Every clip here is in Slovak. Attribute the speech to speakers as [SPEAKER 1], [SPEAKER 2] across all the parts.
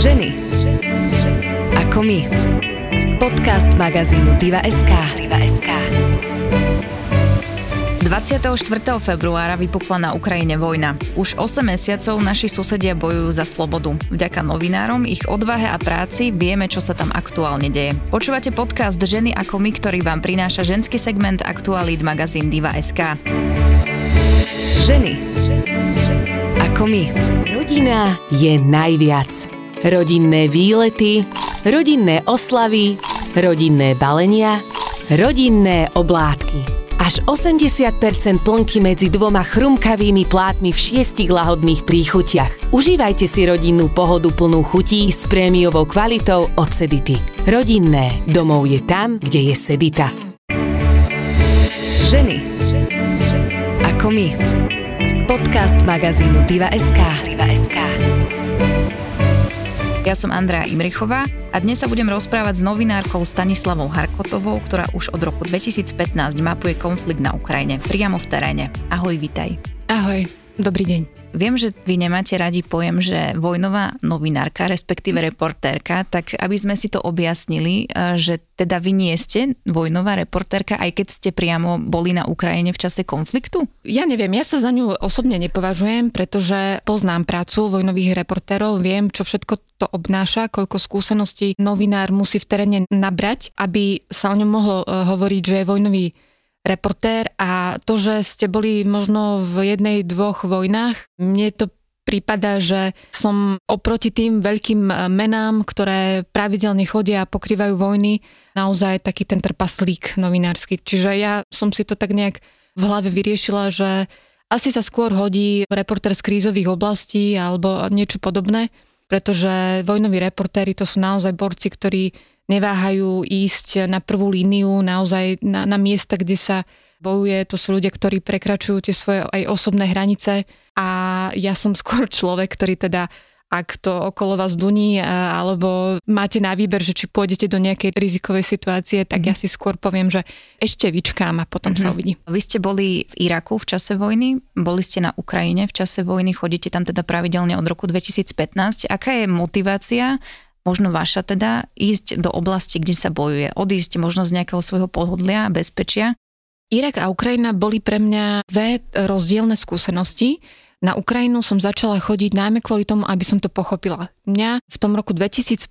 [SPEAKER 1] Ženy. Ako my. Podcast magazínu Diva.sk. Diva.sk.
[SPEAKER 2] 24. februára vypukla na Ukrajine vojna. Už 8 mesiacov naši susedia bojujú za slobodu. Vďaka novinárom, ich odvahe a práci vieme, čo sa tam aktuálne deje. Počúvate podcast Ženy ako my, ktorý vám prináša ženský segment Aktualít magazín Diva.sk.
[SPEAKER 1] Ženy. Ako my. Rodina je najviac. Rodinné výlety, rodinné oslavy, rodinné balenia, rodinné oblátky. Až 80% plnky medzi dvoma chrumkavými plátmi v šiestich lahodných príchutiach. Užívajte si rodinnú pohodu plnú chutí s prémiovou kvalitou od Sedity. Rodinné. Domov je tam, kde je Sedita. Ženy. Ako my. Podcast magazínu Diva.sk. Diva.sk.
[SPEAKER 2] Ja som Andrea Imrichová a dnes sa budem rozprávať s novinárkou Stanislavou Harkotovou, ktorá už od roku 2015 mapuje konflikt na Ukrajine priamo v teréne. Ahoj, vitaj.
[SPEAKER 3] Ahoj, dobrý deň.
[SPEAKER 2] Viem, že vy nemáte radi pojem, že vojnová novinárka, respektíve reportérka, tak aby sme si to objasnili, e, že teda vy nie ste vojnová reportérka, aj keď ste priamo boli na Ukrajine v čase konfliktu?
[SPEAKER 3] Ja neviem, ja sa za ňu osobne nepovažujem, pretože poznám prácu vojnových reportérov, viem, čo všetko to obnáša, koľko skúseností novinár musí v teréne nabrať, aby sa o ňom mohlo e, hovoriť, že je vojnový reportér a to, že ste boli možno v jednej, dvoch vojnách, mne to prípada, že som oproti tým veľkým eh, menám, ktoré pravidelne chodia a pokrývajú vojny, naozaj taký ten trpaslík novinársky. Čiže ja som si to tak nejak v hlave vyriešila, že asi sa skôr hodí reporter z krízových oblastí alebo niečo podobné, pretože vojnoví reportéri to sú naozaj borci, ktorí neváhajú ísť na prvú líniu, naozaj na, na miesta, kde sa bojuje. To sú ľudia, ktorí prekračujú tie svoje aj osobné hranice a ja som skôr človek, ktorý teda ak to okolo vás duní, alebo máte na výber, že či pôjdete do nejakej rizikovej situácie, tak ja mhm. si skôr poviem, že ešte vyčkám a potom mm-hmm. sa mhm. uvidí.
[SPEAKER 2] Vy ste boli v Iraku v čase vojny, boli ste na Ukrajine v čase vojny, chodíte tam teda pravidelne od roku 2015. Aká je motivácia možno vaša teda, ísť do oblasti, kde sa bojuje, odísť možno z nejakého svojho pohodlia, bezpečia?
[SPEAKER 3] Irak a Ukrajina boli pre mňa dve rozdielne skúsenosti. Na Ukrajinu som začala chodiť najmä kvôli tomu, aby som to pochopila. Mňa v tom roku 2015,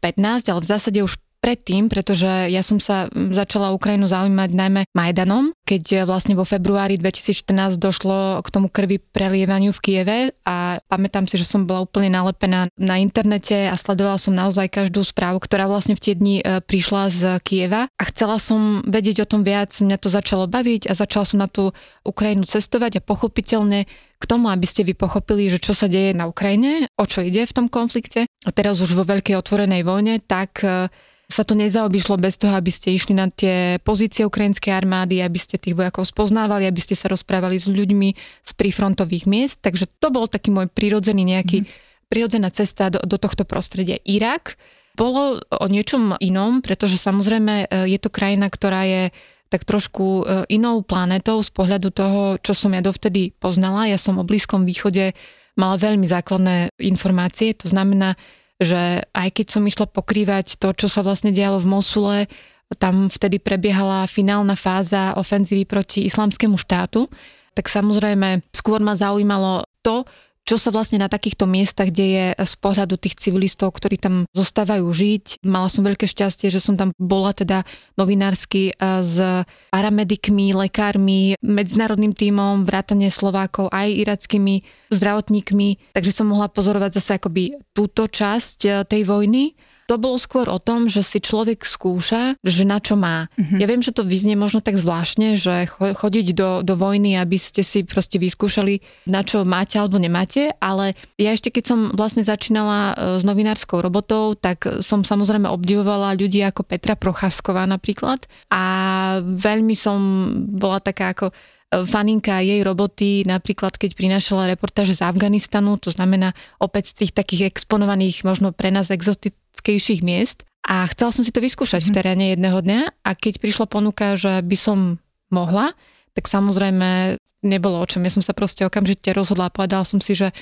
[SPEAKER 3] ale v zásade už predtým, pretože ja som sa začala Ukrajinu zaujímať najmä Majdanom, keď vlastne vo februári 2014 došlo k tomu krvi prelievaniu v Kieve a pamätám si, že som bola úplne nalepená na internete a sledovala som naozaj každú správu, ktorá vlastne v tie dni e, prišla z Kieva a chcela som vedieť o tom viac, mňa to začalo baviť a začala som na tú Ukrajinu cestovať a pochopiteľne k tomu, aby ste vy pochopili, že čo sa deje na Ukrajine, o čo ide v tom konflikte. A teraz už vo veľkej otvorenej vojne, tak e, sa to nezaobišlo bez toho, aby ste išli na tie pozície ukrajinskej armády, aby ste tých vojakov spoznávali, aby ste sa rozprávali s ľuďmi z prífrontových miest. Takže to bol taký môj prirodzený nejaký, mm. prirodzená cesta do, do tohto prostredia. Irak bolo o niečom inom, pretože samozrejme e, je to krajina, ktorá je tak trošku e, inou planetou z pohľadu toho, čo som ja dovtedy poznala. Ja som o Blízkom východe mala veľmi základné informácie, to znamená, že aj keď som išla pokrývať to, čo sa vlastne dialo v Mosule, tam vtedy prebiehala finálna fáza ofenzívy proti islamskému štátu, tak samozrejme skôr ma zaujímalo to, čo sa vlastne na takýchto miestach deje z pohľadu tých civilistov, ktorí tam zostávajú žiť. Mala som veľké šťastie, že som tam bola teda novinársky e, s paramedikmi, lekármi, medzinárodným tímom, vrátane Slovákov, aj irackými zdravotníkmi, takže som mohla pozorovať zase akoby túto časť e, tej vojny to bolo skôr o tom, že si človek skúša, že na čo má. Mm-hmm. Ja viem, že to vyznie možno tak zvláštne, že chodiť do, do vojny, aby ste si proste vyskúšali, na čo máte alebo nemáte, ale ja ešte keď som vlastne začínala e, s novinárskou robotou, tak som samozrejme obdivovala ľudí ako Petra Procházková napríklad a veľmi som bola taká ako faninka jej roboty, napríklad keď prinášala reportáže z Afganistanu, to znamená opäť z tých takých exponovaných, možno pre nás exotickejších miest a chcela som si to vyskúšať v mhm. teréne jedného dňa a keď prišla ponuka, že by som mohla, tak samozrejme nebolo o čom. Ja som sa proste okamžite rozhodla a povedala som si, že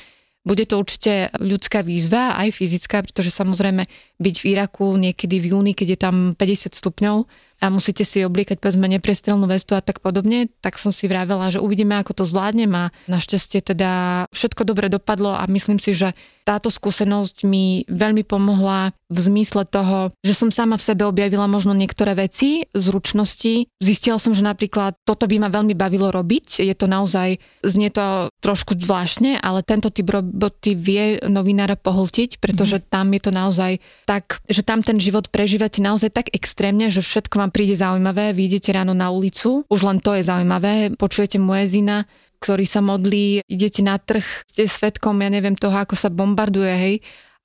[SPEAKER 3] Bude to určite ľudská výzva, aj fyzická, pretože samozrejme byť v Iraku niekedy v júni, keď je tam 50 stupňov, a musíte si obliekať povedzme nepriestrelnú vestu a tak podobne, tak som si vravela, že uvidíme, ako to zvládnem a našťastie teda všetko dobre dopadlo a myslím si, že táto skúsenosť mi veľmi pomohla v zmysle toho, že som sama v sebe objavila možno niektoré veci, zručnosti. Zistila som, že napríklad toto by ma veľmi bavilo robiť. Je to naozaj, znie to trošku zvláštne, ale tento typ roboty vie novinára pohltiť, pretože mm. tam je to naozaj tak, že tam ten život prežívate naozaj tak extrémne, že všetko vám príde zaujímavé. Vyjdete ráno na ulicu, už len to je zaujímavé. Počujete zina, ktorý sa modlí, idete na trh, ste svetkom, ja neviem toho, ako sa bombarduje, hej,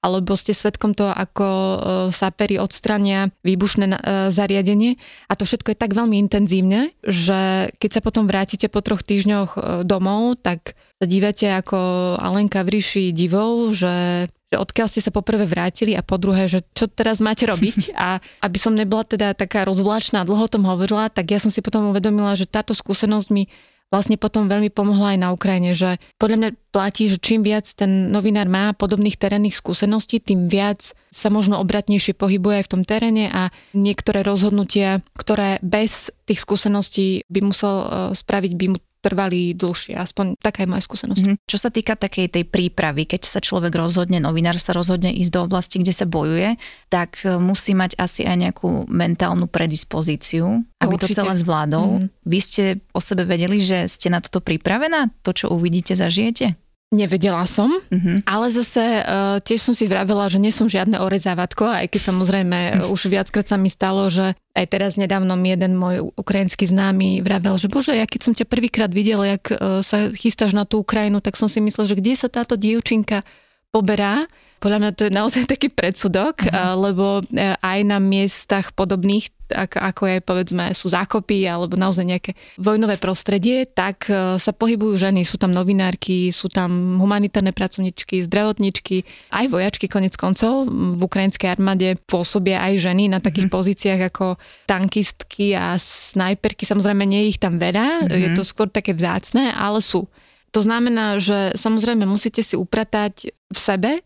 [SPEAKER 3] alebo ste svetkom toho, ako e, sapery odstrania výbušné e, zariadenie. A to všetko je tak veľmi intenzívne, že keď sa potom vrátite po troch týždňoch e, domov, tak sa dívate ako Alenka v ríši divov, že že odkiaľ ste sa poprvé vrátili a po druhé, že čo teraz máte robiť. A aby som nebola teda taká rozvláčná a dlho o tom hovorila, tak ja som si potom uvedomila, že táto skúsenosť mi vlastne potom veľmi pomohla aj na Ukrajine, že podľa mňa platí, že čím viac ten novinár má podobných terénnych skúseností, tým viac sa možno obratnejšie pohybuje aj v tom teréne a niektoré rozhodnutia, ktoré bez tých skúseností by musel e, spraviť, by mu trvali dlhšie. Aspoň taká je moja skúsenosť. Mm-hmm.
[SPEAKER 2] Čo sa týka takej tej prípravy, keď sa človek rozhodne, novinár sa rozhodne ísť do oblasti, kde sa bojuje, tak e, musí mať asi aj nejakú mentálnu predispozíciu, aby Určite. to celé zvládol. Mm-hmm. Vy ste o sebe vedeli, že ste na toto pripravená? To, čo uvidíte, zažijete?
[SPEAKER 3] Nevedela som, mm-hmm. ale zase uh, tiež som si vravela, že nie som žiadne orezávatko, aj keď samozrejme mm. už viackrát sa mi stalo, že aj teraz nedávno mi jeden môj ukrajinský známy vravel, že bože, ja keď som ťa prvýkrát videl, jak uh, sa chystáš na tú Ukrajinu, tak som si myslel, že kde sa táto dievčinka poberá. Podľa mňa to je naozaj taký predsudok, mm-hmm. uh, lebo uh, aj na miestach podobných ako, ako je povedzme sú zákopy alebo naozaj nejaké vojnové prostredie, tak e, sa pohybujú ženy. Sú tam novinárky, sú tam humanitárne pracovničky, zdravotničky, aj vojačky konec koncov. V ukrajinskej armáde pôsobia aj ženy na takých mm-hmm. pozíciách ako tankistky a snajperky. Samozrejme, nie je ich tam veľa, mm-hmm. je to skôr také vzácne, ale sú. To znamená, že samozrejme musíte si upratať v sebe,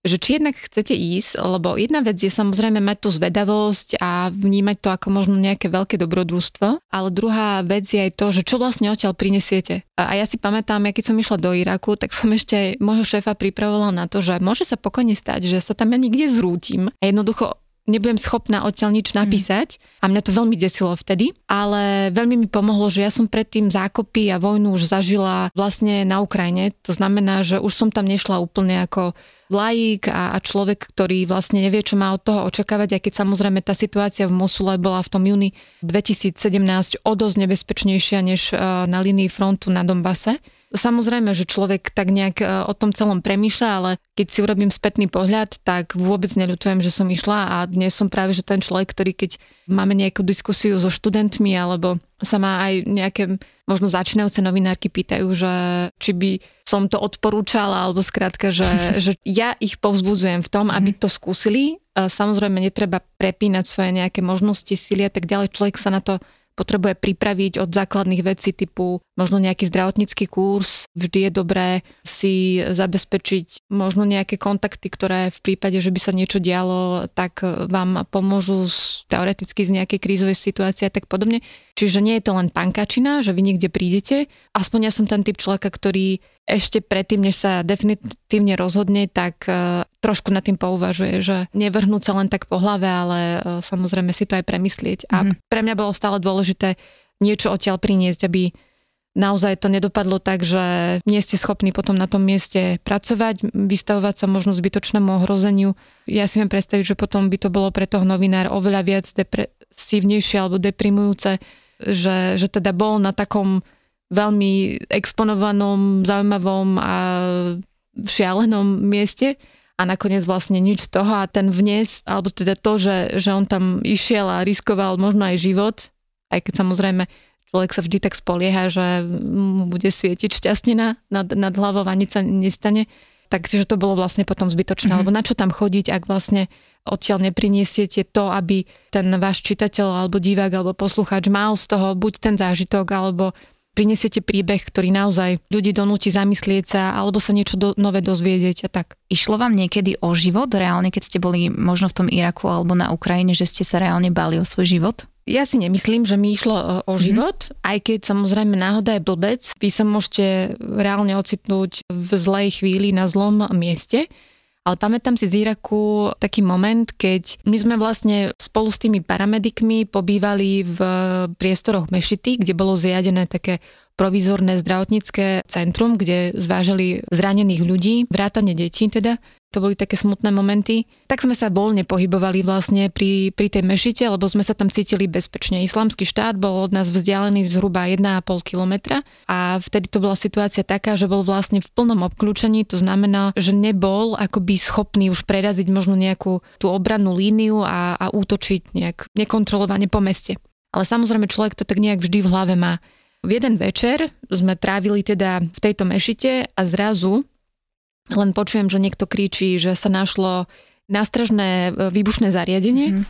[SPEAKER 3] že či jednak chcete ísť, lebo jedna vec je samozrejme mať tú zvedavosť a vnímať to ako možno nejaké veľké dobrodružstvo, ale druhá vec je aj to, že čo vlastne odtiaľ prinesiete. A ja si pamätám, ja keď som išla do Iraku, tak som ešte môjho šéfa pripravovala na to, že môže sa pokojne stať, že sa tam ja nikde zrútim a jednoducho nebudem schopná odtiaľ nič napísať a mňa to veľmi desilo vtedy, ale veľmi mi pomohlo, že ja som predtým zákopy a vojnu už zažila vlastne na Ukrajine, to znamená, že už som tam nešla úplne ako laik a, a človek, ktorý vlastne nevie, čo má od toho očakávať, aj keď samozrejme tá situácia v Mosule bola v tom júni 2017 o dosť nebezpečnejšia než e, na línii frontu na Dombase. Samozrejme, že človek tak nejak e, o tom celom premýšľa, ale keď si urobím spätný pohľad, tak vôbec neľutujem, že som išla a dnes som práve že ten človek, ktorý keď máme nejakú diskusiu so študentmi alebo sa má aj nejaké možno začínajúce novinárky pýtajú, že či by som to odporúčala, alebo skrátka, že, že ja ich povzbudzujem v tom, aby mhm. to skúsili. Samozrejme, netreba prepínať svoje nejaké možnosti, síly a tak ďalej. Človek sa na to potrebuje pripraviť od základných vecí typu možno nejaký zdravotnícky kurz. Vždy je dobré si zabezpečiť možno nejaké kontakty, ktoré v prípade, že by sa niečo dialo, tak vám pomôžu z, teoreticky z nejakej krízovej situácie a tak podobne. Čiže nie je to len pankačina, že vy niekde prídete. Aspoň ja som ten typ človeka, ktorý ešte predtým, než sa definitívne rozhodne, tak uh, trošku nad tým pouvažuje, že nevrhnúť sa len tak po hlave, ale uh, samozrejme si to aj premyslieť. Mm-hmm. A mhm. pre mňa bolo stále dôležité niečo odtiaľ priniesť, aby naozaj to nedopadlo tak, že nie ste schopní potom na tom mieste pracovať, vystavovať sa možno zbytočnému ohrozeniu. Ja si viem predstaviť, že potom by to bolo pre toho novinár oveľa viac depresívnejšie alebo deprimujúce, že, že teda bol na takom veľmi exponovanom, zaujímavom a šialenom mieste a nakoniec vlastne nič z toho a ten vnes, alebo teda to, že, že on tam išiel a riskoval možno aj život, aj keď samozrejme človek sa vždy tak spolieha, že mu bude svietiť šťastnina nad, nad hlavou a nič sa nestane, takže to bolo vlastne potom zbytočné, mm-hmm. lebo na čo tam chodiť, ak vlastne odtiaľ nepriniesiete to, aby ten váš čitateľ alebo divák alebo poslucháč mal z toho buď ten zážitok alebo prinesiete príbeh, ktorý naozaj ľudí donúti zamyslieť sa alebo sa niečo do, nové dozvedieť a tak.
[SPEAKER 2] Išlo vám niekedy o život reálne, keď ste boli možno v tom Iraku alebo na Ukrajine, že ste sa reálne bali o svoj život?
[SPEAKER 3] Ja si nemyslím, že mi išlo o, o mhm. život, mm-hmm. aj keď samozrejme náhoda je blbec. Vy sa môžete reálne ocitnúť v zlej chvíli na zlom mieste. Ale pamätám si z Iraku taký moment, keď my sme vlastne spolu s tými paramedikmi pobývali v priestoroch Mešity, kde bolo zriadené také provizorné zdravotnícke centrum, kde zvážali zranených ľudí, vrátane detí teda to boli také smutné momenty. Tak sme sa voľne pohybovali vlastne pri, pri tej mešite, lebo sme sa tam cítili bezpečne. Islamský štát bol od nás vzdialený zhruba 1,5 kilometra a vtedy to bola situácia taká, že bol vlastne v plnom obklúčení, to znamená, že nebol akoby schopný už preraziť možno nejakú tú obrannú líniu a, a útočiť nejak nekontrolovane po meste. Ale samozrejme človek to tak nejak vždy v hlave má. V jeden večer sme trávili teda v tejto mešite a zrazu len počujem, že niekto kričí, že sa našlo nástražné e, výbušné zariadenie. Mm.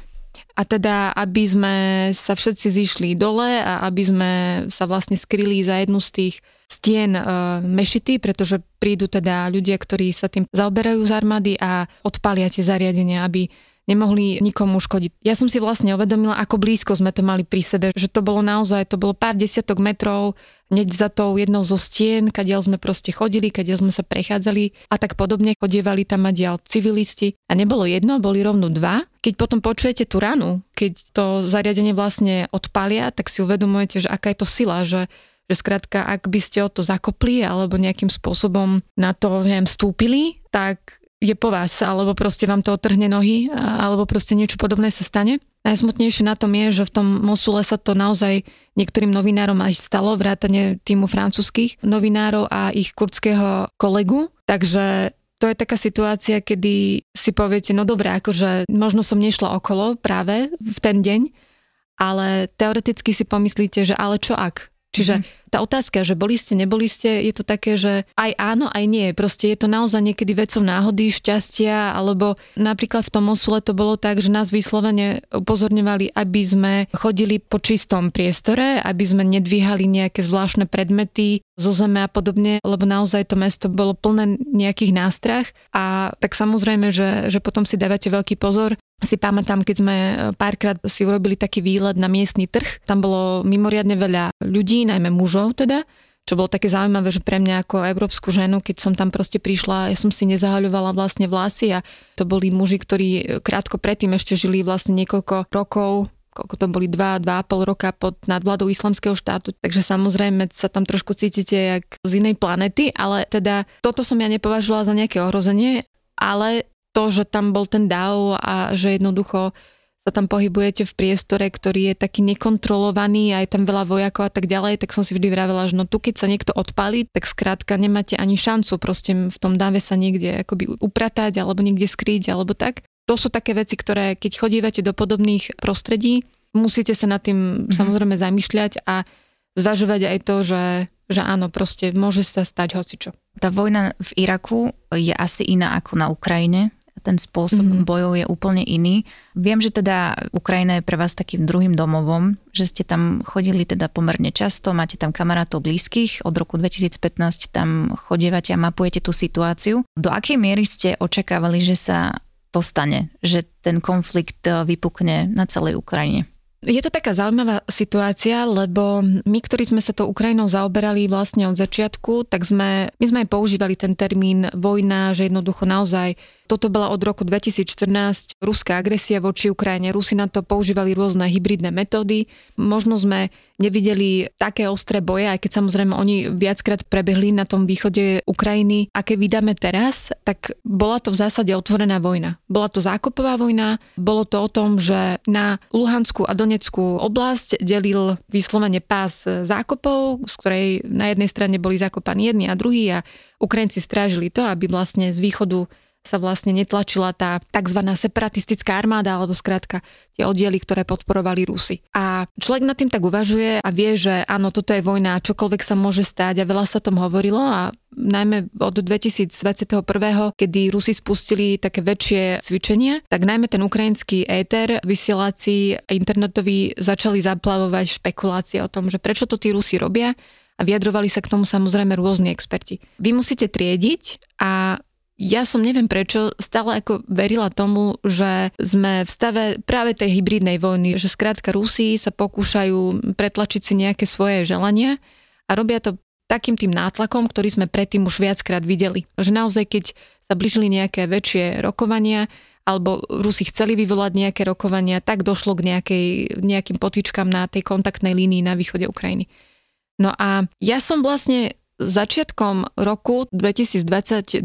[SPEAKER 3] A teda, aby sme sa všetci zišli dole a aby sme sa vlastne skryli za jednu z tých stien e, mešity, pretože prídu teda ľudia, ktorí sa tým zaoberajú z armády a odpalia tie zariadenia, aby nemohli nikomu škodiť. Ja som si vlastne uvedomila, ako blízko sme to mali pri sebe, že to bolo naozaj, to bolo pár desiatok metrov, hneď za tou jednou zo stien, kadiaľ sme proste chodili, kadiaľ sme sa prechádzali a tak podobne. Chodievali tam a dial civilisti a nebolo jedno, boli rovno dva. Keď potom počujete tú ranu, keď to zariadenie vlastne odpalia, tak si uvedomujete, že aká je to sila, že že skrátka, ak by ste o to zakopli alebo nejakým spôsobom na to, neviem, stúpili, tak je po vás, alebo proste vám to otrhne nohy, alebo proste niečo podobné sa stane. Najsmutnejšie na tom je, že v tom Mosule sa to naozaj niektorým novinárom aj stalo, vrátane týmu francúzskych novinárov a ich kurdského kolegu. Takže to je taká situácia, kedy si poviete, no dobré, akože možno som nešla okolo práve v ten deň, ale teoreticky si pomyslíte, že ale čo ak? Čiže mm-hmm tá otázka, že boli ste, neboli ste, je to také, že aj áno, aj nie. Proste je to naozaj niekedy vecou náhody, šťastia, alebo napríklad v tom Mosule to bolo tak, že nás vyslovene upozorňovali, aby sme chodili po čistom priestore, aby sme nedvíhali nejaké zvláštne predmety zo zeme a podobne, lebo naozaj to mesto bolo plné nejakých nástrach a tak samozrejme, že, že potom si dávate veľký pozor. Si pamätám, keď sme párkrát si urobili taký výlet na miestny trh, tam bolo mimoriadne veľa ľudí, najmä mužov, mužov teda, čo bolo také zaujímavé, že pre mňa ako európsku ženu, keď som tam proste prišla, ja som si nezahaľovala vlastne vlasy a to boli muži, ktorí krátko predtým ešte žili vlastne niekoľko rokov koľko to boli 2, 2,5 roka pod nadvládou islamského štátu, takže samozrejme sa tam trošku cítite jak z inej planety, ale teda toto som ja nepovažovala za nejaké ohrozenie, ale to, že tam bol ten DAO a že jednoducho sa tam pohybujete v priestore, ktorý je taký nekontrolovaný a je tam veľa vojakov a tak ďalej, tak som si vždy vravela, že no tu keď sa niekto odpálí, tak skrátka nemáte ani šancu proste v tom dáve sa niekde akoby upratať alebo niekde skryť alebo tak. To sú také veci, ktoré keď chodívate do podobných prostredí, musíte sa nad tým mm-hmm. samozrejme zamýšľať a zvažovať aj to, že, že áno, proste môže sa stať hocičo.
[SPEAKER 2] Tá vojna v Iraku je asi iná ako na Ukrajine ten spôsob mm-hmm. bojov je úplne iný. Viem, že teda Ukrajina je pre vás takým druhým domovom, že ste tam chodili teda pomerne často, máte tam kamarátov blízkych, od roku 2015 tam chodievate a mapujete tú situáciu. Do akej miery ste očakávali, že sa to stane, že ten konflikt e, vypukne na celej Ukrajine?
[SPEAKER 3] Je to taká zaujímavá situácia, lebo my, ktorí sme sa tou Ukrajinou zaoberali vlastne od začiatku, tak sme, my sme aj používali ten termín vojna, že jednoducho naozaj toto bola od roku 2014 ruská agresia voči Ukrajine. Rusi na to používali rôzne hybridné metódy. Možno sme nevideli také ostré boje, aj keď samozrejme oni viackrát prebehli na tom východe Ukrajiny. Aké vydáme teraz, tak bola to v zásade otvorená vojna. Bola to zákopová vojna, bolo to o tom, že na Luhanskú a Donetskú oblasť delil vyslovene pás zákopov, z ktorej na jednej strane boli zakopaní jedni a druhí a Ukrajinci strážili to, aby vlastne z východu sa vlastne netlačila tá tzv. separatistická armáda, alebo skrátka tie oddiely, ktoré podporovali Rusy. A človek nad tým tak uvažuje a vie, že áno, toto je vojna, čokoľvek sa môže stať a veľa sa tom hovorilo a najmä od 2021, kedy Rusi spustili také väčšie cvičenia, tak najmä ten ukrajinský éter, vysielací internetový začali zaplavovať špekulácie o tom, že prečo to tí Rusi robia, a vyjadrovali sa k tomu samozrejme rôzni experti. Vy musíte triediť a ja som neviem prečo stále ako verila tomu, že sme v stave práve tej hybridnej vojny, že skrátka Rusi sa pokúšajú pretlačiť si nejaké svoje želania a robia to takým tým nátlakom, ktorý sme predtým už viackrát videli. Že naozaj, keď sa blížili nejaké väčšie rokovania, alebo Rusi chceli vyvolať nejaké rokovania, tak došlo k nejakej, nejakým potýčkam na tej kontaktnej línii na východe Ukrajiny. No a ja som vlastne začiatkom roku 2022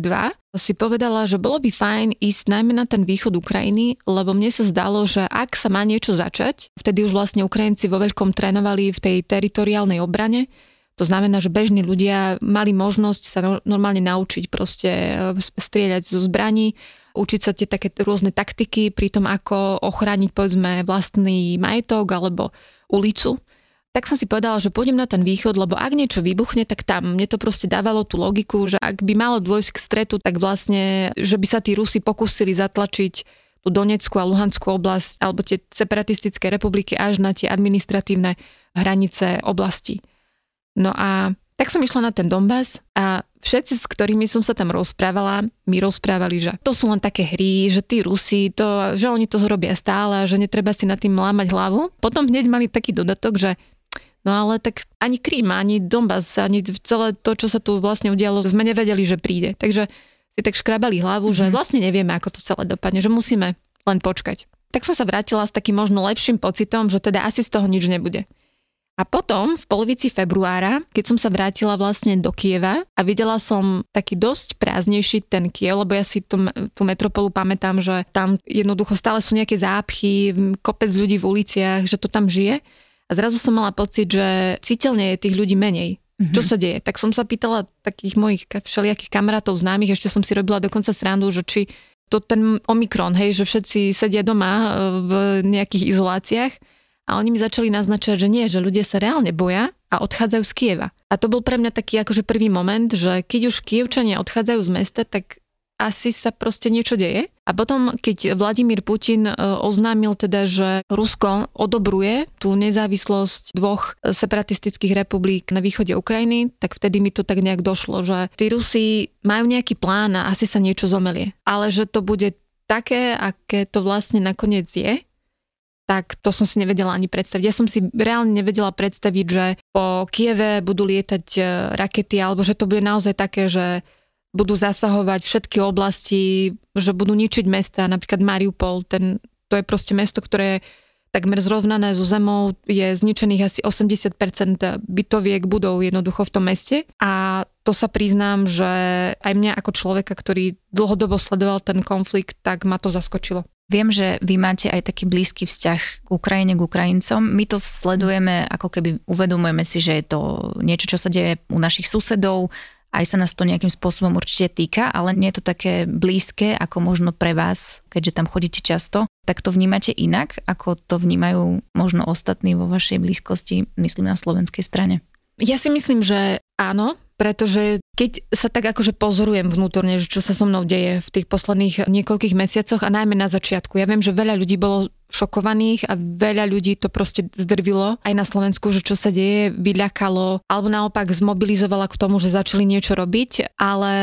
[SPEAKER 3] si povedala, že bolo by fajn ísť najmä na ten východ Ukrajiny, lebo mne sa zdalo, že ak sa má niečo začať, vtedy už vlastne Ukrajinci vo veľkom trénovali v tej teritoriálnej obrane, to znamená, že bežní ľudia mali možnosť sa normálne naučiť proste e, strieľať zo zbraní, učiť sa tie také rôzne taktiky pri tom, ako ochrániť povedzme vlastný majetok alebo ulicu tak som si povedala, že pôjdem na ten východ, lebo ak niečo vybuchne, tak tam. Mne to proste dávalo tú logiku, že ak by malo dôjsť k stretu, tak vlastne, že by sa tí Rusi pokúsili zatlačiť tú Donetskú a Luhanskú oblasť alebo tie separatistické republiky až na tie administratívne hranice oblasti. No a tak som išla na ten Donbass a všetci, s ktorými som sa tam rozprávala, mi rozprávali, že to sú len také hry, že tí Rusi, to, že oni to zrobia stále, že netreba si nad tým lámať hlavu. Potom hneď mali taký dodatok, že No ale tak ani Krím, ani Donbass, ani celé to, čo sa tu vlastne udialo, sme nevedeli, že príde. Takže si tak škrabali hlavu, mm-hmm. že mhm. vlastne nevieme, ako to celé dopadne, že musíme len počkať. Tak som sa vrátila s takým možno lepším pocitom, že teda asi z toho nič nebude. A potom v polovici februára, keď som sa vrátila vlastne do Kieva a videla som taký dosť prázdnejší ten Kiev, lebo ja si tú, tú metropolu pamätám, že tam jednoducho stále sú nejaké zápchy, kopec ľudí v uliciach, že to tam žije. A zrazu som mala pocit, že citeľne je tých ľudí menej. Mm-hmm. Čo sa deje? Tak som sa pýtala takých mojich všelijakých kamarátov, známych, ešte som si robila dokonca srandu, že či to ten Omikron, hej, že všetci sedia doma e, v nejakých izoláciách a oni mi začali naznačať, že nie, že ľudia sa reálne boja a odchádzajú z Kieva. A to bol pre mňa taký akože prvý moment, že keď už Kievčania odchádzajú z mesta, tak asi sa proste niečo deje. A potom, keď Vladimír Putin e, oznámil teda, že Rusko odobruje tú nezávislosť dvoch separatistických republik na východe Ukrajiny, tak vtedy mi to tak nejak došlo, že tí Rusi majú nejaký plán a asi sa niečo zomelie. Ale že to bude také, aké to vlastne nakoniec je, tak to som si nevedela ani predstaviť. Ja som si reálne nevedela predstaviť, že po Kieve budú lietať e, rakety, alebo že to bude naozaj také, že budú zasahovať všetky oblasti, že budú ničiť mesta, napríklad Mariupol, ten, to je proste mesto, ktoré je takmer zrovnané so zemou, je zničených asi 80% bytoviek budov jednoducho v tom meste a to sa priznám, že aj mňa ako človeka, ktorý dlhodobo sledoval ten konflikt, tak ma to zaskočilo.
[SPEAKER 2] Viem, že vy máte aj taký blízky vzťah k Ukrajine, k Ukrajincom. My to sledujeme, ako keby uvedomujeme si, že je to niečo, čo sa deje u našich susedov, aj sa nás to nejakým spôsobom určite týka, ale nie je to také blízke ako možno pre vás, keďže tam chodíte často. Tak to vnímate inak, ako to vnímajú možno ostatní vo vašej blízkosti, myslím na slovenskej strane?
[SPEAKER 3] Ja si myslím, že áno, pretože keď sa tak akože pozorujem vnútorne, čo sa so mnou deje v tých posledných niekoľkých mesiacoch a najmä na začiatku. Ja viem, že veľa ľudí bolo šokovaných a veľa ľudí to proste zdrvilo aj na Slovensku, že čo sa deje, vyľakalo alebo naopak zmobilizovala k tomu, že začali niečo robiť, ale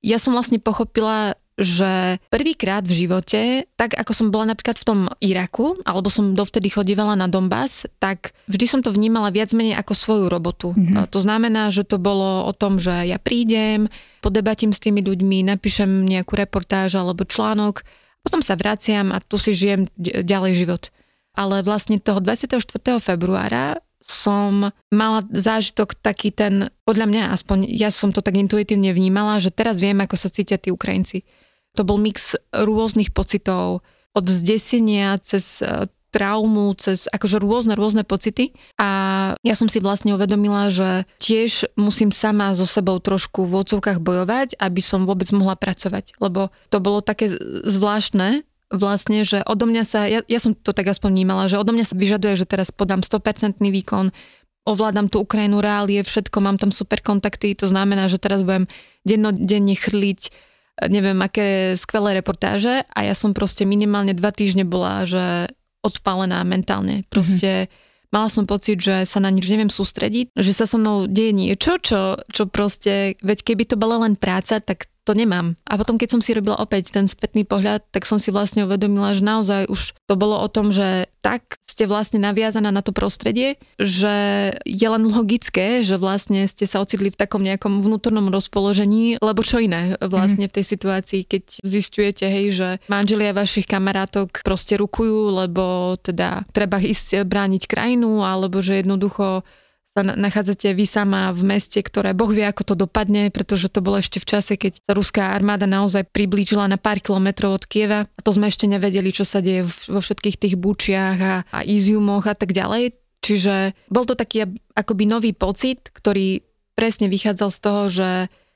[SPEAKER 3] ja som vlastne pochopila, že prvýkrát v živote, tak ako som bola napríklad v tom Iraku, alebo som dovtedy chodívala na Donbass, tak vždy som to vnímala viac menej ako svoju robotu. Mm-hmm. To znamená, že to bolo o tom, že ja prídem, podebatím s tými ľuďmi, napíšem nejakú reportáž alebo článok, potom sa vraciam a tu si žijem ďalej život. Ale vlastne toho 24. februára som mala zážitok taký ten, podľa mňa aspoň, ja som to tak intuitívne vnímala, že teraz viem, ako sa cítia tí Ukrajinci. To bol mix rôznych pocitov, od zdesenia cez e, traumu, cez akože rôzne, rôzne pocity. A ja som si vlastne uvedomila, že tiež musím sama so sebou trošku v odzvukách bojovať, aby som vôbec mohla pracovať. Lebo to bolo také zvláštne, vlastne, že odo mňa sa, ja, ja som to tak aspoň vnímala, že odo mňa sa vyžaduje, že teraz podám 100% výkon, ovládam tú Ukrajinu reálie, všetko, mám tam super kontakty, to znamená, že teraz budem dennodenne chrliť neviem, aké skvelé reportáže a ja som proste minimálne dva týždne bola, že odpálená mentálne. Proste mm-hmm. mala som pocit, že sa na nič neviem sústrediť, že sa so mnou deje niečo, čo, čo proste, veď keby to bola len práca, tak to nemám. A potom, keď som si robila opäť ten spätný pohľad, tak som si vlastne uvedomila, že naozaj už to bolo o tom, že tak ste vlastne naviazaná na to prostredie, že je len logické, že vlastne ste sa ocitli v takom nejakom vnútornom rozpoložení, lebo čo iné vlastne v tej situácii, keď zistujete, hej, že manželia vašich kamarátok proste rukujú, lebo teda treba ísť brániť krajinu, alebo že jednoducho sa nachádzate vy sama v meste, ktoré Boh vie, ako to dopadne, pretože to bolo ešte v čase, keď sa ruská armáda naozaj priblížila na pár kilometrov od Kieva. A to sme ešte nevedeli, čo sa deje vo všetkých tých bučiach a, a Iziumoch a tak ďalej. Čiže bol to taký akoby nový pocit, ktorý presne vychádzal z toho, že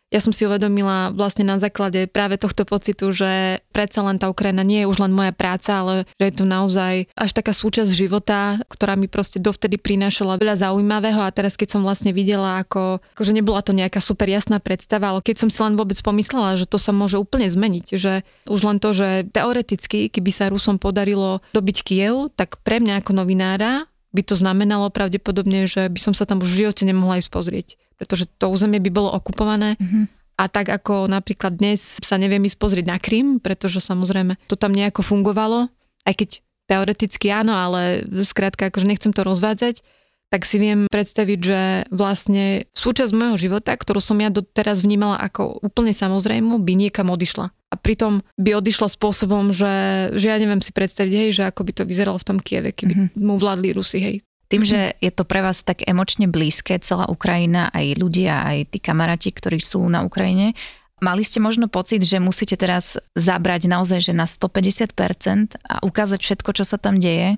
[SPEAKER 3] ja som si uvedomila vlastne na základe práve tohto pocitu, že predsa len tá Ukrajina nie je už len moja práca, ale že je to naozaj až taká súčasť života, ktorá mi proste dovtedy prinášala veľa zaujímavého a teraz keď som vlastne videla, ako, akože nebola to nejaká super jasná predstava, ale keď som si len vôbec pomyslela, že to sa môže úplne zmeniť, že už len to, že teoreticky, keby sa Rusom podarilo dobiť Kiev, tak pre mňa ako novinára by to znamenalo pravdepodobne, že by som sa tam už v živote nemohla ísť pozrieť pretože to územie by bolo okupované. Mm-hmm. A tak ako napríklad dnes sa neviem ísť pozrieť na Krym, pretože samozrejme to tam nejako fungovalo, aj keď teoreticky áno, ale skrátka akože nechcem to rozvádzať, tak si viem predstaviť, že vlastne súčasť môjho života, ktorú som ja doteraz vnímala ako úplne samozrejmu, by niekam odišla. A pritom by odišla spôsobom, že, že ja neviem si predstaviť, hej, že ako by to vyzeralo v tom Kieve, keby mm-hmm. mu vládli Rusy, hej.
[SPEAKER 2] Tým, že je to pre vás tak emočne blízke, celá Ukrajina, aj ľudia, aj tí kamaráti, ktorí sú na Ukrajine, mali ste možno pocit, že musíte teraz zabrať naozaj že na 150% a ukázať všetko, čo sa tam deje,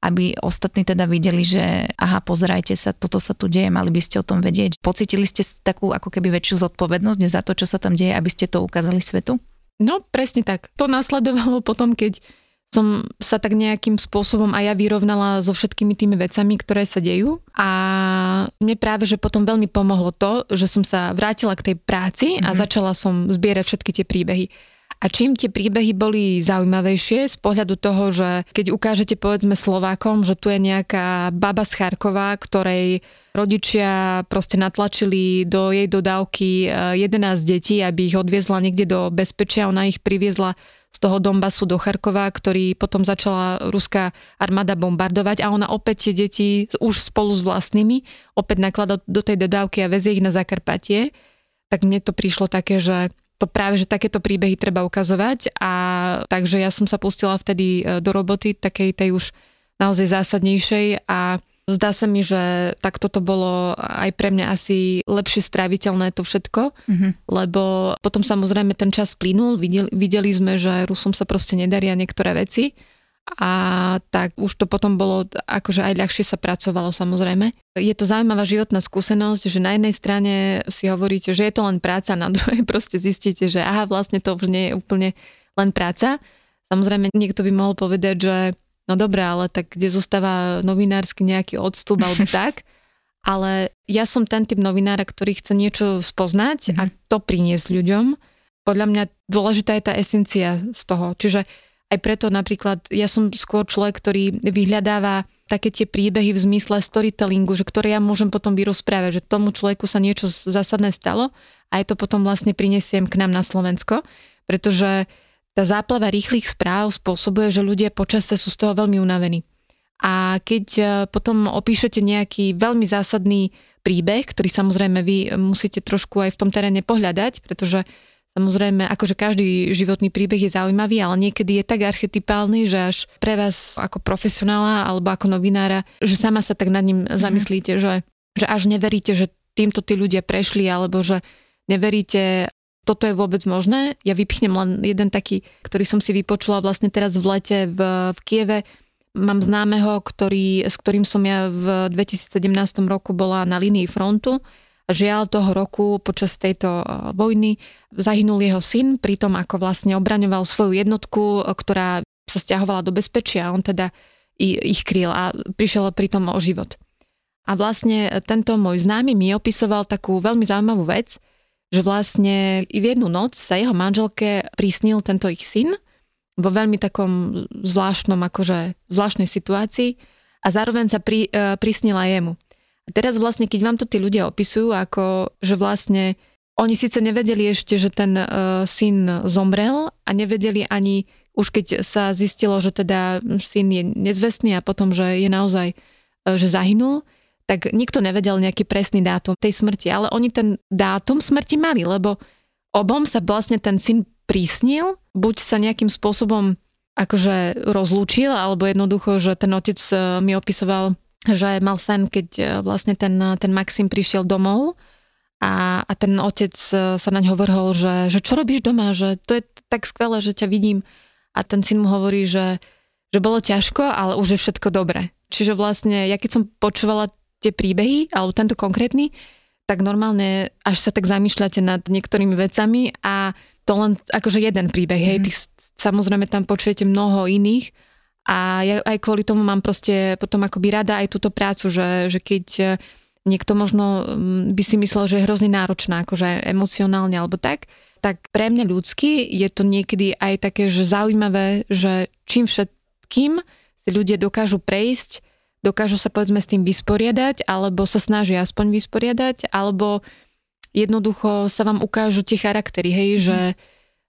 [SPEAKER 2] aby ostatní teda videli, že aha, pozerajte sa, toto sa tu deje, mali by ste o tom vedieť. Pocitili ste takú ako keby väčšiu zodpovednosť za to, čo sa tam deje, aby ste to ukázali svetu?
[SPEAKER 3] No, presne tak. To nasledovalo potom, keď som sa tak nejakým spôsobom aj ja vyrovnala so všetkými tými vecami, ktoré sa dejú a mne práve, že potom veľmi pomohlo to, že som sa vrátila k tej práci mm-hmm. a mhm. začala som zbierať všetky tie príbehy. A čím tie príbehy boli zaujímavejšie z pohľadu toho, že keď ukážete povedzme Slovákom, že tu je nejaká baba z Charkova, ktorej rodičia proste natlačili do jej dodávky 11 eh, detí, aby ich odviezla niekde do bezpečia, ona ich priviezla z toho Donbasu do Charkova, ktorý potom začala ruská armáda bombardovať a ona opäť tie deti už spolu s vlastnými opäť naklada do tej dodávky a vezie ich na Zakarpatie, tak mne to prišlo také, že to práve, že takéto príbehy treba ukazovať a takže ja som sa pustila vtedy e, do roboty takej tej už naozaj zásadnejšej a Zdá sa mi, že tak toto bolo aj pre mňa asi lepšie stráviteľné to všetko, mm-hmm. lebo potom samozrejme ten čas plynul, videli, videli sme, že Rusom sa proste nedaria niektoré veci a tak už to potom bolo, akože aj ľahšie sa pracovalo samozrejme. Je to zaujímavá životná skúsenosť, že na jednej strane si hovoríte, že je to len práca, na druhej proste zistíte, že aha, vlastne to už nie je úplne len práca. Samozrejme, niekto by mohol povedať, že no dobré, ale tak kde zostáva novinársky nejaký odstup alebo tak. Ale ja som ten typ novinára, ktorý chce niečo spoznať mm-hmm. a to priniesť ľuďom. Podľa mňa dôležitá je tá esencia z toho. Čiže aj preto napríklad ja som skôr človek, ktorý vyhľadáva také tie príbehy v zmysle storytellingu, že ktoré ja môžem potom vyrozprávať, že tomu človeku sa niečo zásadné stalo a aj to potom vlastne prinesiem k nám na Slovensko, pretože tá záplava rýchlych správ spôsobuje, že ľudia počase sú z toho veľmi unavení. A keď e, potom opíšete nejaký veľmi zásadný príbeh, ktorý samozrejme vy musíte trošku aj v tom teréne pohľadať, pretože Samozrejme, akože každý životný príbeh je zaujímavý, ale niekedy je tak archetypálny, že až pre vás ako profesionála alebo ako novinára, že sama sa tak nad ním mhm. zamyslíte, že, že až neveríte, že týmto tí ľudia prešli, alebo že neveríte, toto je vôbec možné. Ja vypichnem len jeden taký, ktorý som si vypočula vlastne teraz v lete v, v Kieve. Mám známeho, ktorý, s ktorým som ja v 2017 roku bola na línii frontu. Žiaľ toho roku počas tejto e, vojny zahynul jeho syn pri tom, ako vlastne obraňoval svoju jednotku, e, ktorá sa stiahovala do bezpečia. On teda ich kryl a prišiel pri tom o život. A vlastne tento môj známy mi opisoval takú veľmi zaujímavú vec, že vlastne v jednu noc sa jeho manželke prísnil tento ich syn vo veľmi takom zvláštnom, akože zvláštnej situácii a zároveň sa pri, uh, prisnila jemu. A teraz vlastne, keď vám to tí ľudia opisujú, ako že vlastne oni síce nevedeli ešte, že ten uh, syn zomrel a nevedeli ani, už keď sa zistilo, že teda syn je nezvestný a potom, že je naozaj, uh, že zahynul, tak nikto nevedel nejaký presný dátum tej smrti, ale oni ten dátum smrti mali, lebo obom sa vlastne ten syn prísnil, buď sa nejakým spôsobom akože rozlúčil, alebo jednoducho, že ten otec uh, mi opisoval že mal sen, keď e, vlastne ten, ten Maxim prišiel domov a, a ten otec e, sa na ňo vrhol, že, že čo robíš doma, že to je tak skvelé, že ťa vidím. A ten syn mu hovorí, že, že bolo ťažko, ale už je všetko dobré. Čiže vlastne, ja keď som počúvala tie príbehy, alebo tento konkrétny, tak normálne až sa tak zamýšľate nad niektorými vecami a to len akože jeden príbeh, hej, mhm. tých, samozrejme tam počujete mnoho iných, a ja aj kvôli tomu mám proste potom akoby rada aj túto prácu, že, že keď e, niekto možno mm, by si myslel, že je hrozne náročná, akože emocionálne alebo tak, tak pre mňa ľudský je to niekedy aj také, že zaujímavé, že čím všetkým si ľudia dokážu prejsť, dokážu sa povedzme s tým vysporiadať, alebo sa snažia aspoň vysporiadať, alebo jednoducho sa vám ukážu tie charaktery, hej, že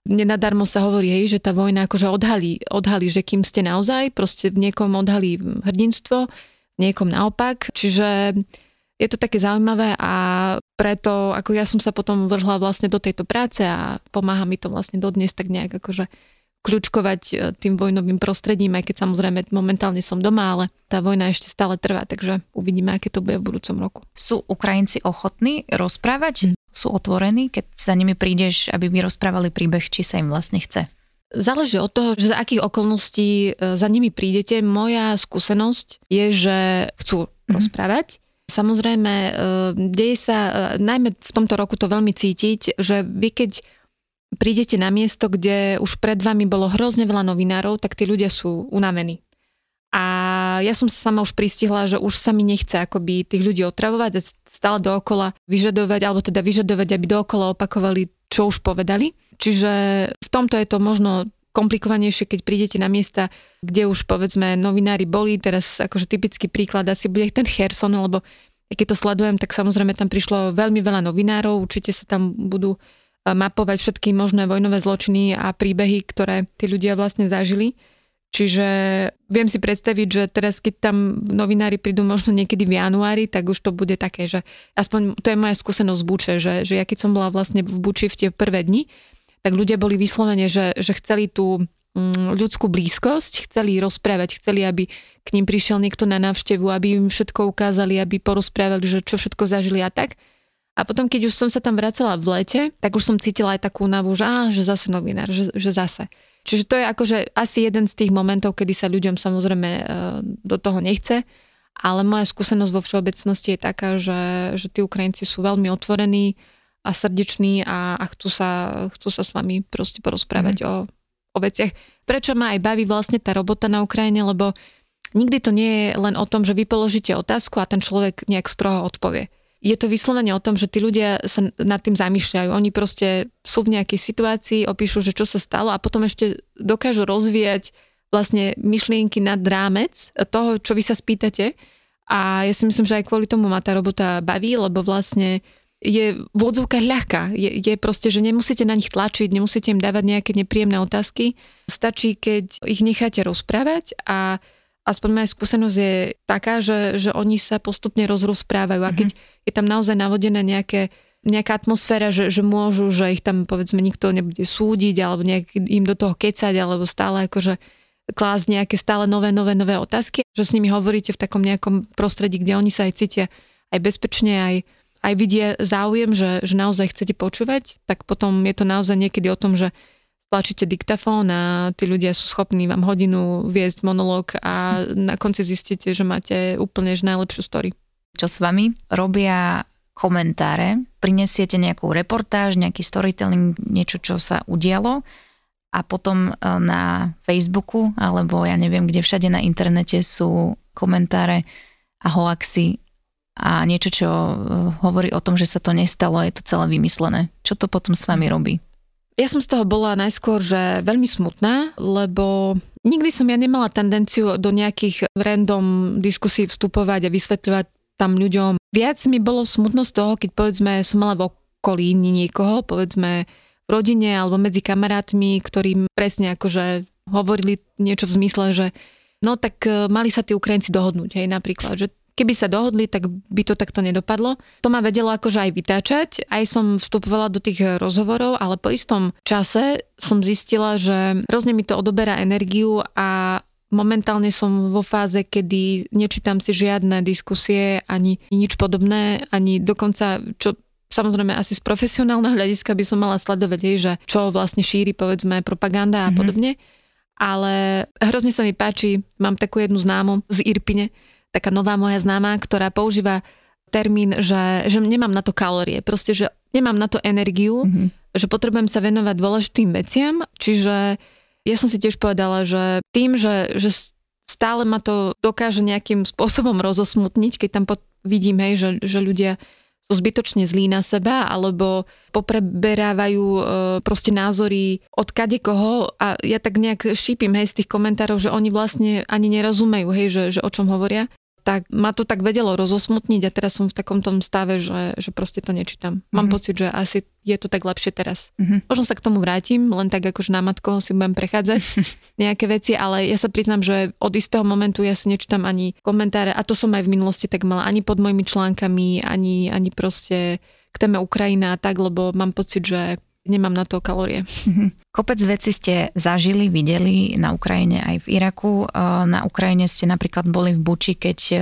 [SPEAKER 3] Nenadarmo sa hovorí, hej, že tá vojna akože odhalí, odhalí, že kým ste naozaj, proste v niekom odhalí hrdinstvo, v niekom naopak. Čiže je to také zaujímavé a preto ako ja som sa potom vrhla vlastne do tejto práce a pomáha mi to vlastne dodnes tak nejak akože kľúčkovať e, tým vojnovým prostredím, aj keď samozrejme momentálne som doma, ale tá vojna ešte stále trvá, takže uvidíme, aké to bude v budúcom roku.
[SPEAKER 2] Sú Ukrajinci ochotní rozprávať? Mm. Sú otvorení, keď sa nimi prídeš, aby mi rozprávali príbeh, či sa im vlastne chce?
[SPEAKER 3] Záleží od toho, že za akých okolností e, za nimi prídete. Moja skúsenosť je, že chcú mm. rozprávať. Samozrejme, e, deje sa, najmä v tomto roku to veľmi cítiť, že vy keď prídete na miesto, kde už pred vami bolo hrozne veľa novinárov, tak tí ľudia sú unavení. A ja som sa sama už pristihla, že už sa mi nechce akoby tých ľudí otravovať a stále dookola vyžadovať, alebo teda vyžadovať, aby dookola opakovali, čo už povedali. Čiže v tomto je to možno komplikovanejšie, keď prídete na miesta, kde už povedzme novinári boli, teraz akože typický príklad asi bude ten Herson, lebo keď to sledujem, tak samozrejme tam prišlo veľmi veľa novinárov, určite sa tam budú mapovať všetky možné vojnové zločiny a príbehy, ktoré tí ľudia vlastne zažili. Čiže viem si predstaviť, že teraz, keď tam novinári prídu možno niekedy v januári, tak už to bude také, že aspoň to je moja skúsenosť z Buče, že, že ja keď som bola vlastne v Buči v tie prvé dni, tak ľudia boli vyslovene, že, že chceli tú mm, ľudskú blízkosť, chceli rozprávať, chceli, aby k ním prišiel niekto na návštevu, aby im všetko ukázali, aby porozprávali, že čo všetko zažili a tak. A potom, keď už som sa tam vracala v lete, tak už som cítila aj takú navu, že, á, že zase novinár, že, že zase. Čiže to je akože asi jeden z tých momentov, kedy sa ľuďom samozrejme e, do toho nechce, ale moja skúsenosť vo všeobecnosti je taká, že, že tí Ukrajinci sú veľmi otvorení a srdeční a, a chcú, sa, chcú sa s vami proste porozprávať mm. o, o veciach. Prečo ma aj baví vlastne tá robota na Ukrajine, lebo nikdy to nie je len o tom, že vy položíte otázku a ten človek nejak stroho odpovie je to vyslovene o tom, že tí ľudia sa nad tým zamýšľajú. Oni proste sú v nejakej situácii, opíšu, že čo sa stalo a potom ešte dokážu rozvíjať vlastne myšlienky nad rámec toho, čo vy sa spýtate. A ja si myslím, že aj kvôli tomu ma tá robota baví, lebo vlastne je v odzvukách ľahká. Je, je proste, že nemusíte na nich tlačiť, nemusíte im dávať nejaké nepríjemné otázky. Stačí, keď ich necháte rozprávať a aspoň moja skúsenosť je taká, že, že oni sa postupne rozrozprávajú a keď mm-hmm. je tam naozaj navodené nejaké nejaká atmosféra, že, že môžu, že ich tam povedzme nikto nebude súdiť alebo nejak im do toho kecať alebo stále akože klásť nejaké stále nové, nové, nové otázky, že s nimi hovoríte v takom nejakom prostredí, kde oni sa aj cítia aj bezpečne, aj, aj vidia záujem, že, že naozaj chcete počúvať, tak potom je to naozaj niekedy o tom, že tlačíte diktafón a tí ľudia sú schopní vám hodinu viesť monológ a na konci zistíte, že máte úplne že najlepšiu story.
[SPEAKER 2] Čo s vami robia komentáre, prinesiete nejakú reportáž, nejaký storytelling, niečo, čo sa udialo a potom e, na Facebooku alebo ja neviem, kde všade na internete sú komentáre a hoaxy a niečo, čo e, hovorí o tom, že sa to nestalo, je to celé vymyslené. Čo to potom s vami robí?
[SPEAKER 3] Ja som z toho bola najskôr, že veľmi smutná, lebo nikdy som ja nemala tendenciu do nejakých random diskusí vstupovať a vysvetľovať tam ľuďom. Viac mi bolo smutno z toho, keď povedzme som mala v okolí niekoho, povedzme v rodine alebo medzi kamarátmi, ktorým presne akože hovorili niečo v zmysle, že no tak e, mali sa tí Ukrajinci dohodnúť, hej, napríklad, že Keby sa dohodli, tak by to takto nedopadlo. To ma vedelo akože aj vytáčať, aj som vstupovala do tých rozhovorov, ale po istom čase som zistila, že hrozne mi to odoberá energiu a momentálne som vo fáze, kedy nečítam si žiadne diskusie, ani nič podobné, ani dokonca, čo samozrejme asi z profesionálneho hľadiska by som mala sledovať, že čo vlastne šíri povedzme propaganda a mm-hmm. podobne. Ale hrozne sa mi páči, mám takú jednu známu z Irpine, taká nová moja známa, ktorá používa termín, že, že nemám na to kalórie, proste, že nemám na to energiu, mm-hmm. že potrebujem sa venovať dôležitým veciam, čiže ja som si tiež povedala, že tým, že, že stále ma to dokáže nejakým spôsobom rozosmutniť, keď tam vidím, hej, že, že ľudia sú zbytočne zlí na seba alebo popreberávajú e, proste názory od kade koho a ja tak nejak šípim hej z tých komentárov, že oni vlastne ani nerozumejú, hej, že, že o čom hovoria tak ma to tak vedelo rozosmutniť a teraz som v takom tom stave, že, že proste to nečítam. Mám mm-hmm. pocit, že asi je to tak lepšie teraz. Mm-hmm. Možno sa k tomu vrátim, len tak akože na matko si budem prechádzať nejaké veci, ale ja sa priznám, že od istého momentu ja si nečítam ani komentáre a to som aj v minulosti tak mala, ani pod mojimi článkami, ani, ani proste k téme Ukrajina a tak, lebo mám pocit, že nemám na to kalórie.
[SPEAKER 2] Mhm. Kopec veci ste zažili, videli na Ukrajine aj v Iraku. E, na Ukrajine ste napríklad boli v Buči, keď e,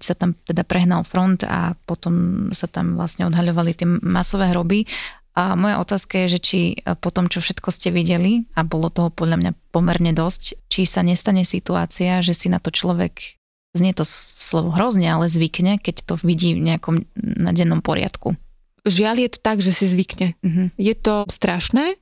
[SPEAKER 2] sa tam teda prehnal front a potom sa tam vlastne odhaľovali tie masové hroby. A moja otázka je, že či e, po tom, čo všetko ste videli, a bolo toho podľa mňa pomerne dosť, či sa nestane situácia, že si na to človek, znie to slovo hrozne, ale zvykne, keď to vidí v nejakom na dennom poriadku.
[SPEAKER 3] Žiaľ je to tak, že si zvykne. Uh-huh. Je to strašné e,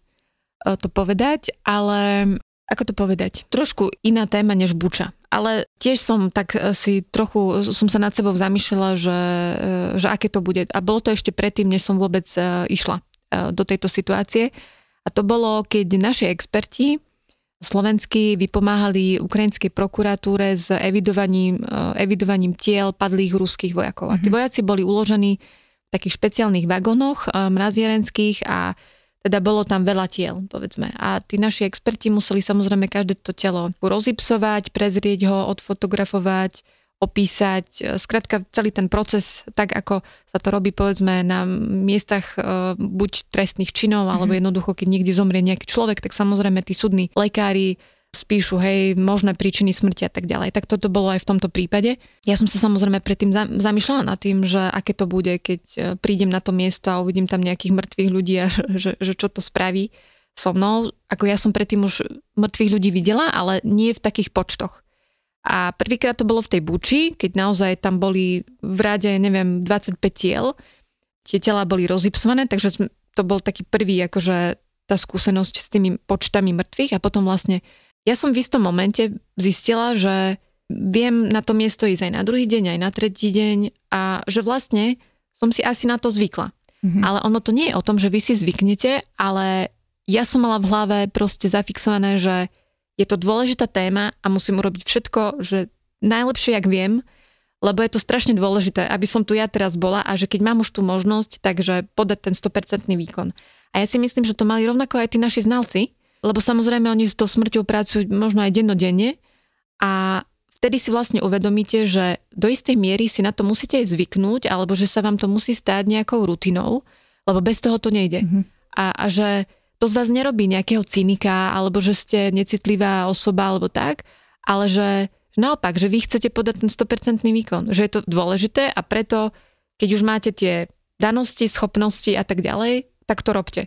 [SPEAKER 3] to povedať, ale ako to povedať? Trošku iná téma než buča. Ale tiež som tak e, si trochu, som sa nad sebou zamýšľala, že, e, že aké to bude. A bolo to ešte predtým, než som vôbec išla do tejto situácie. A to bolo, keď naši experti slovenskí vypomáhali ukrajinskej prokuratúre s evidovaním, evidovaním tiel padlých ruských vojakov. A tí mhm. vojaci boli uložení takých špeciálnych vagónoch eh, mrazierenských a teda bolo tam veľa tiel, povedzme. A tí naši experti museli samozrejme každé to telo rozipsovať, prezrieť ho, odfotografovať, opísať. Eh, skrátka celý ten proces, tak ako sa to robí povedzme na miestach eh, buď trestných činov, alebo mhm. jednoducho, keď niekde zomrie nejaký človek, tak samozrejme tí súdni lekári spíšu, hej, možné príčiny smrti a tak ďalej. Tak toto bolo aj v tomto prípade. Ja som sa samozrejme predtým zamýšľala nad tým, že aké to bude, keď e, prídem na to miesto a uvidím tam nejakých mŕtvych ľudí a že, že čo to spraví so mnou. Ako ja som predtým už mŕtvych ľudí videla, ale nie v takých počtoch. A prvýkrát to bolo v tej Buči, keď naozaj tam boli v rade, neviem, 25 tiel. Tie tela boli rozipsované, takže to bol taký prvý, akože tá skúsenosť s tými počtami mŕtvych a potom vlastne ja som v istom momente zistila, že viem na to miesto ísť aj na druhý deň, aj na tretí deň a že vlastne som si asi na to zvykla. Mm-hmm. Ale ono to nie je o tom, že vy si zvyknete, ale ja som mala v hlave proste zafixované, že je to dôležitá téma a musím urobiť všetko, že najlepšie, jak viem, lebo je to strašne dôležité, aby som tu ja teraz bola a že keď mám už tú možnosť, takže podať ten 100% výkon. A ja si myslím, že to mali rovnako aj tí naši znalci, lebo samozrejme oni s tou smrťou pracujú možno aj dennodenne a vtedy si vlastne uvedomíte, že do istej miery si na to musíte aj zvyknúť, alebo že sa vám to musí stáť nejakou rutinou, lebo bez toho to nejde. Mm-hmm. A, a že to z vás nerobí nejakého cynika, alebo že ste necitlivá osoba, alebo tak, ale že naopak, že vy chcete podať ten 100% výkon, že je to dôležité a preto, keď už máte tie danosti, schopnosti a tak ďalej, tak to robte.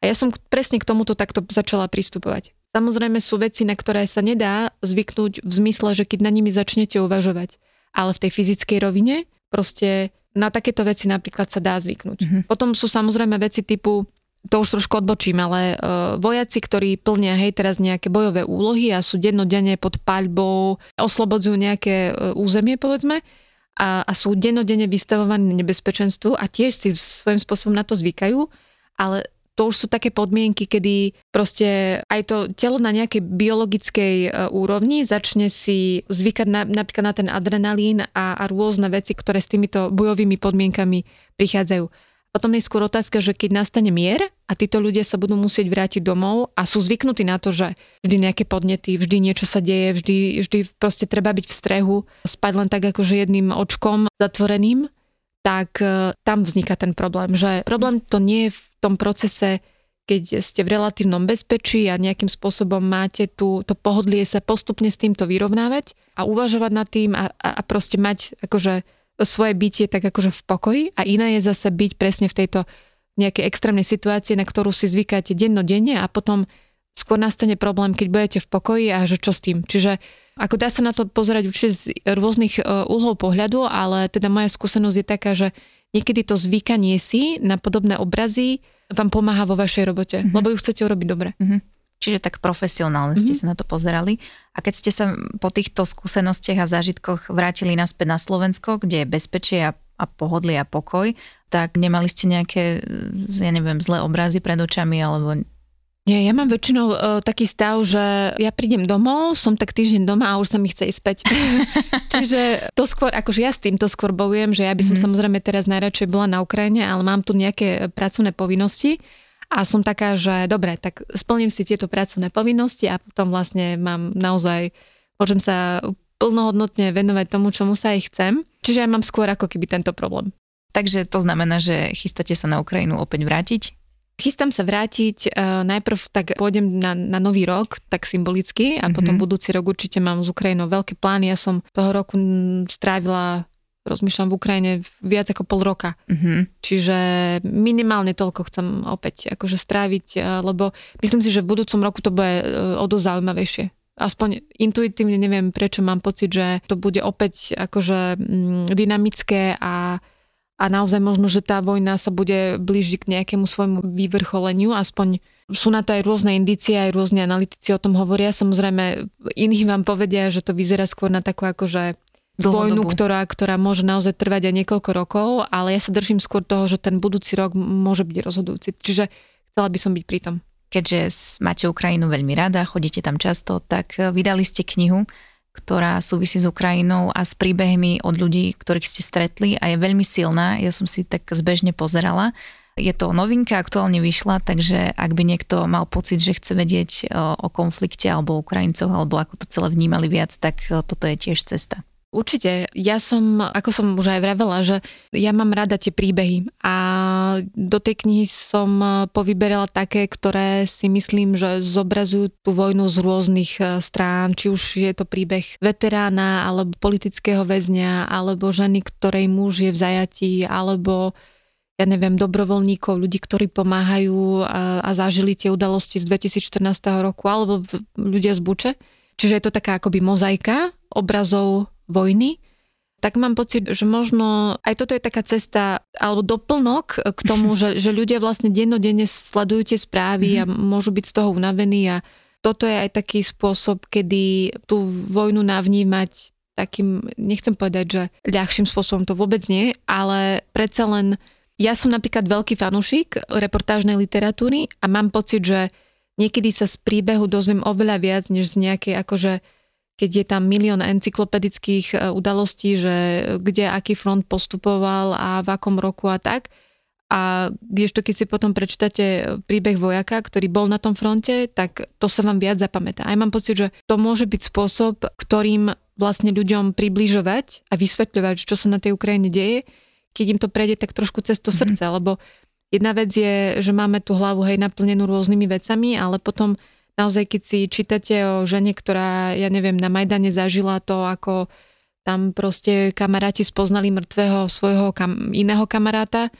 [SPEAKER 3] A ja som presne k tomuto takto začala pristupovať. Samozrejme sú veci, na ktoré sa nedá zvyknúť v zmysle, že keď na nimi začnete uvažovať. Ale v tej fyzickej rovine proste na takéto veci napríklad sa dá zvyknúť. Mm-hmm. Potom sú samozrejme veci typu, to už trošku odbočím, ale uh, vojaci, ktorí plnia hej teraz nejaké bojové úlohy a sú dennodenne pod paľbou, oslobodzujú nejaké uh, územie povedzme a, a sú dennodenne vystavovaní nebezpečenstvu a tiež si svojím spôsobom na to zvykajú, ale to už sú také podmienky, kedy proste aj to telo na nejakej biologickej e, úrovni začne si zvykať na, napríklad na ten adrenalín a, a rôzne veci, ktoré s týmito bojovými podmienkami prichádzajú. Potom je skôr otázka, že keď nastane mier a títo ľudia sa budú musieť vrátiť domov a sú zvyknutí na to, že vždy nejaké podnety, vždy niečo sa deje, vždy, vždy proste treba byť v strehu, spať len tak akože jedným očkom zatvoreným, tak e, tam vzniká ten problém. Že problém to nie je v tom procese, keď ste v relatívnom bezpečí a nejakým spôsobom máte tu, to pohodlie sa postupne s týmto vyrovnávať a uvažovať nad tým a, a, a proste mať akože svoje bytie tak akože v pokoji a iné je zase byť presne v tejto nejakej extrémnej situácii, na ktorú si zvykáte dennodenne a potom skôr nastane problém, keď budete v pokoji a že čo s tým. Čiže ako dá sa na to pozerať určite z rôznych uhlov e, pohľadu, ale teda moja skúsenosť je taká, že niekedy to zvykanie si na podobné obrazy vám pomáha vo vašej robote, mm-hmm. lebo ju chcete urobiť dobre. Mm-hmm.
[SPEAKER 2] Čiže tak profesionálne ste mm-hmm. sa na to pozerali. A keď ste sa po týchto skúsenostiach a zážitkoch vrátili naspäť na Slovensko, kde je bezpečie a, a pohodlie a pokoj, tak nemali ste nejaké, ja neviem, zlé obrazy pred očami alebo
[SPEAKER 3] nie, ja mám väčšinou uh, taký stav, že ja prídem domov, som tak týždeň doma a už sa mi chce ísť späť. Čiže to skôr, akože ja s týmto skôr bojujem, že ja by som mm-hmm. samozrejme teraz najradšej bola na Ukrajine, ale mám tu nejaké pracovné povinnosti a som taká, že dobre, tak splním si tieto pracovné povinnosti a potom vlastne mám naozaj, môžem sa plnohodnotne venovať tomu, čomu sa aj chcem. Čiže ja mám skôr ako keby tento problém.
[SPEAKER 2] Takže to znamená, že chystáte sa na Ukrajinu opäť vrátiť?
[SPEAKER 3] Chystám sa vrátiť, uh, najprv tak pôjdem na, na nový rok, tak symbolicky a mm-hmm. potom budúci rok určite mám s Ukrajinou veľké plány. Ja som toho roku strávila rozmýšľam v Ukrajine viac ako pol roka. Mm-hmm. Čiže minimálne toľko chcem opäť akože stráviť, eh, lebo myslím si, že v budúcom roku to bude eh, o dosť zaujímavejšie. Aspoň intuitívne neviem, prečo mám pocit, že to bude opäť akože dynamické a, a naozaj možno, že tá vojna sa bude blížiť k nejakému svojmu vyvrcholeniu, aspoň sú na to aj rôzne indície, aj rôzne analytici o tom hovoria. Samozrejme, iní vám povedia, že to vyzerá skôr na takú akože vojnu, ktorá, ktorá môže naozaj trvať aj niekoľko rokov, ale ja sa držím skôr toho, že ten budúci rok môže byť rozhodujúci. Čiže chcela by som byť pri tom.
[SPEAKER 2] Keďže máte Ukrajinu veľmi rada, chodíte tam často, tak e, vydali ste knihu, ktorá súvisí s Ukrajinou a s príbehmi od ľudí, ktorých ste stretli a je veľmi silná. Ja som si tak zbežne pozerala. Je to novinka, aktuálne vyšla, takže ak by niekto mal pocit, že chce vedieť o, e, o konflikte alebo o Ukrajincoch, alebo ako to celé vnímali viac, tak e, toto je tiež cesta.
[SPEAKER 3] Určite. Ja som, ako som už aj vravela, že ja mám rada tie príbehy a do tej knihy som povyberala také, ktoré si myslím, že zobrazujú tú vojnu z rôznych e, strán, či už je to príbeh veterána, alebo politického väzňa, alebo ženy, ktorej muž je v zajatí, alebo ja neviem, dobrovoľníkov, ľudí, ktorí pomáhajú a, a zažili tie udalosti z 2014 roku, alebo ľudia z Buče. Čiže je to taká akoby mozaika obrazov vojny, tak mám pocit, že možno aj toto je taká cesta alebo doplnok k tomu, že, že ľudia vlastne dennodenne sledujú tie správy mm-hmm. a môžu byť z toho unavení a toto je aj taký spôsob, kedy tú vojnu navnímať takým, nechcem povedať, že ľahším spôsobom to vôbec nie, ale predsa len ja som napríklad veľký fanúšik reportážnej literatúry a mám pocit, že niekedy sa z príbehu dozviem oveľa viac, než z nejakej akože keď je tam milión encyklopedických e, udalostí, že kde aký front postupoval a v akom roku a tak. A kdežto keď si potom prečítate príbeh vojaka, ktorý bol na tom fronte, tak to sa vám viac zapamätá. Aj mám pocit, že to môže byť spôsob, ktorým vlastne ľuďom približovať a vysvetľovať, čo sa na tej Ukrajine deje, keď im to prejde tak trošku cez to mm-hmm. srdce, lebo jedna vec je, že máme tú hlavu hej naplnenú rôznymi vecami, ale potom naozaj, keď si čítate o žene, ktorá, ja neviem, na Majdane zažila to, ako tam proste kamaráti spoznali mŕtvého svojho kam, iného kamaráta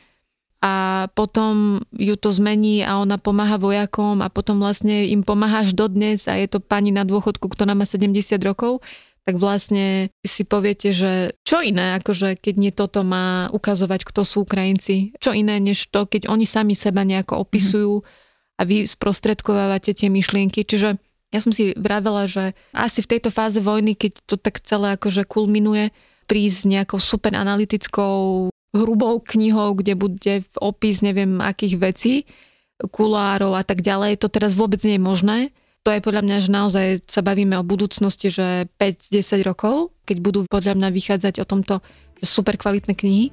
[SPEAKER 3] a potom ju to zmení a ona pomáha vojakom a potom vlastne im pomáha až dodnes a je to pani na dôchodku, ktorá má 70 rokov, tak vlastne si poviete, že čo iné, akože keď nie toto má ukazovať, kto sú Ukrajinci, čo iné, než to, keď oni sami seba nejako opisujú. mm-hmm a vy sprostredkovávate tie myšlienky. Čiže ja som si vravela, že asi v tejto fáze vojny, keď to tak celé akože kulminuje, prísť nejakou super analytickou hrubou knihou, kde bude opis neviem akých vecí, kulárov a tak ďalej. To teraz vôbec nie je možné. To je podľa mňa, že naozaj sa bavíme o budúcnosti, že 5-10 rokov, keď budú podľa mňa vychádzať o tomto super kvalitné knihy.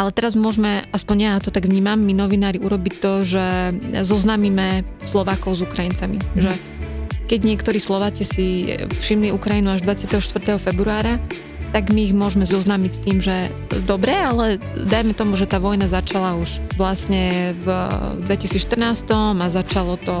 [SPEAKER 3] Ale teraz môžeme, aspoň ja to tak vnímam, my novinári urobiť to, že zoznámime Slovákov s Ukrajincami. Mm. Že keď niektorí Slováci si všimli Ukrajinu až 24. februára, tak my ich môžeme zoznámiť s tým, že dobre, ale dajme tomu, že tá vojna začala už vlastne v 2014 a začalo to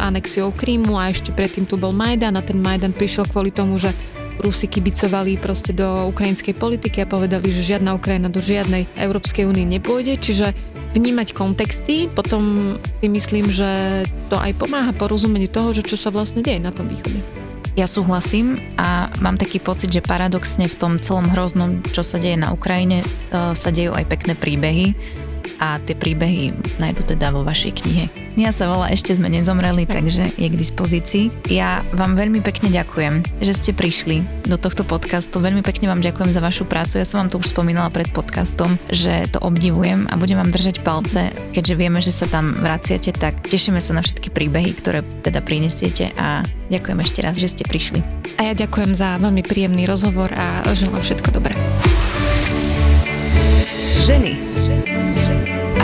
[SPEAKER 3] anexiou Krímu a ešte predtým tu bol Majdan a ten Majdan prišiel kvôli tomu, že Rusi kibicovali proste do ukrajinskej politiky a povedali, že žiadna Ukrajina do žiadnej Európskej únie nepôjde, čiže vnímať kontexty, potom si myslím, že to aj pomáha porozumeniu toho, že čo sa vlastne deje na tom východe.
[SPEAKER 2] Ja súhlasím a mám taký pocit, že paradoxne v tom celom hroznom, čo sa deje na Ukrajine, e, sa dejú aj pekné príbehy a tie príbehy nájdu teda vo vašej knihe. Ja sa volá Ešte sme nezomreli, takže je k dispozícii. Ja vám veľmi pekne ďakujem, že ste prišli do tohto podcastu. Veľmi pekne vám ďakujem za vašu prácu. Ja som vám to už spomínala pred podcastom, že to obdivujem a budem vám držať palce, keďže vieme, že sa tam vraciate, tak tešíme sa na všetky príbehy, ktoré teda prinesiete a ďakujem ešte raz, že ste prišli.
[SPEAKER 3] A ja ďakujem za veľmi príjemný rozhovor a želám všetko dobré.
[SPEAKER 1] Ženy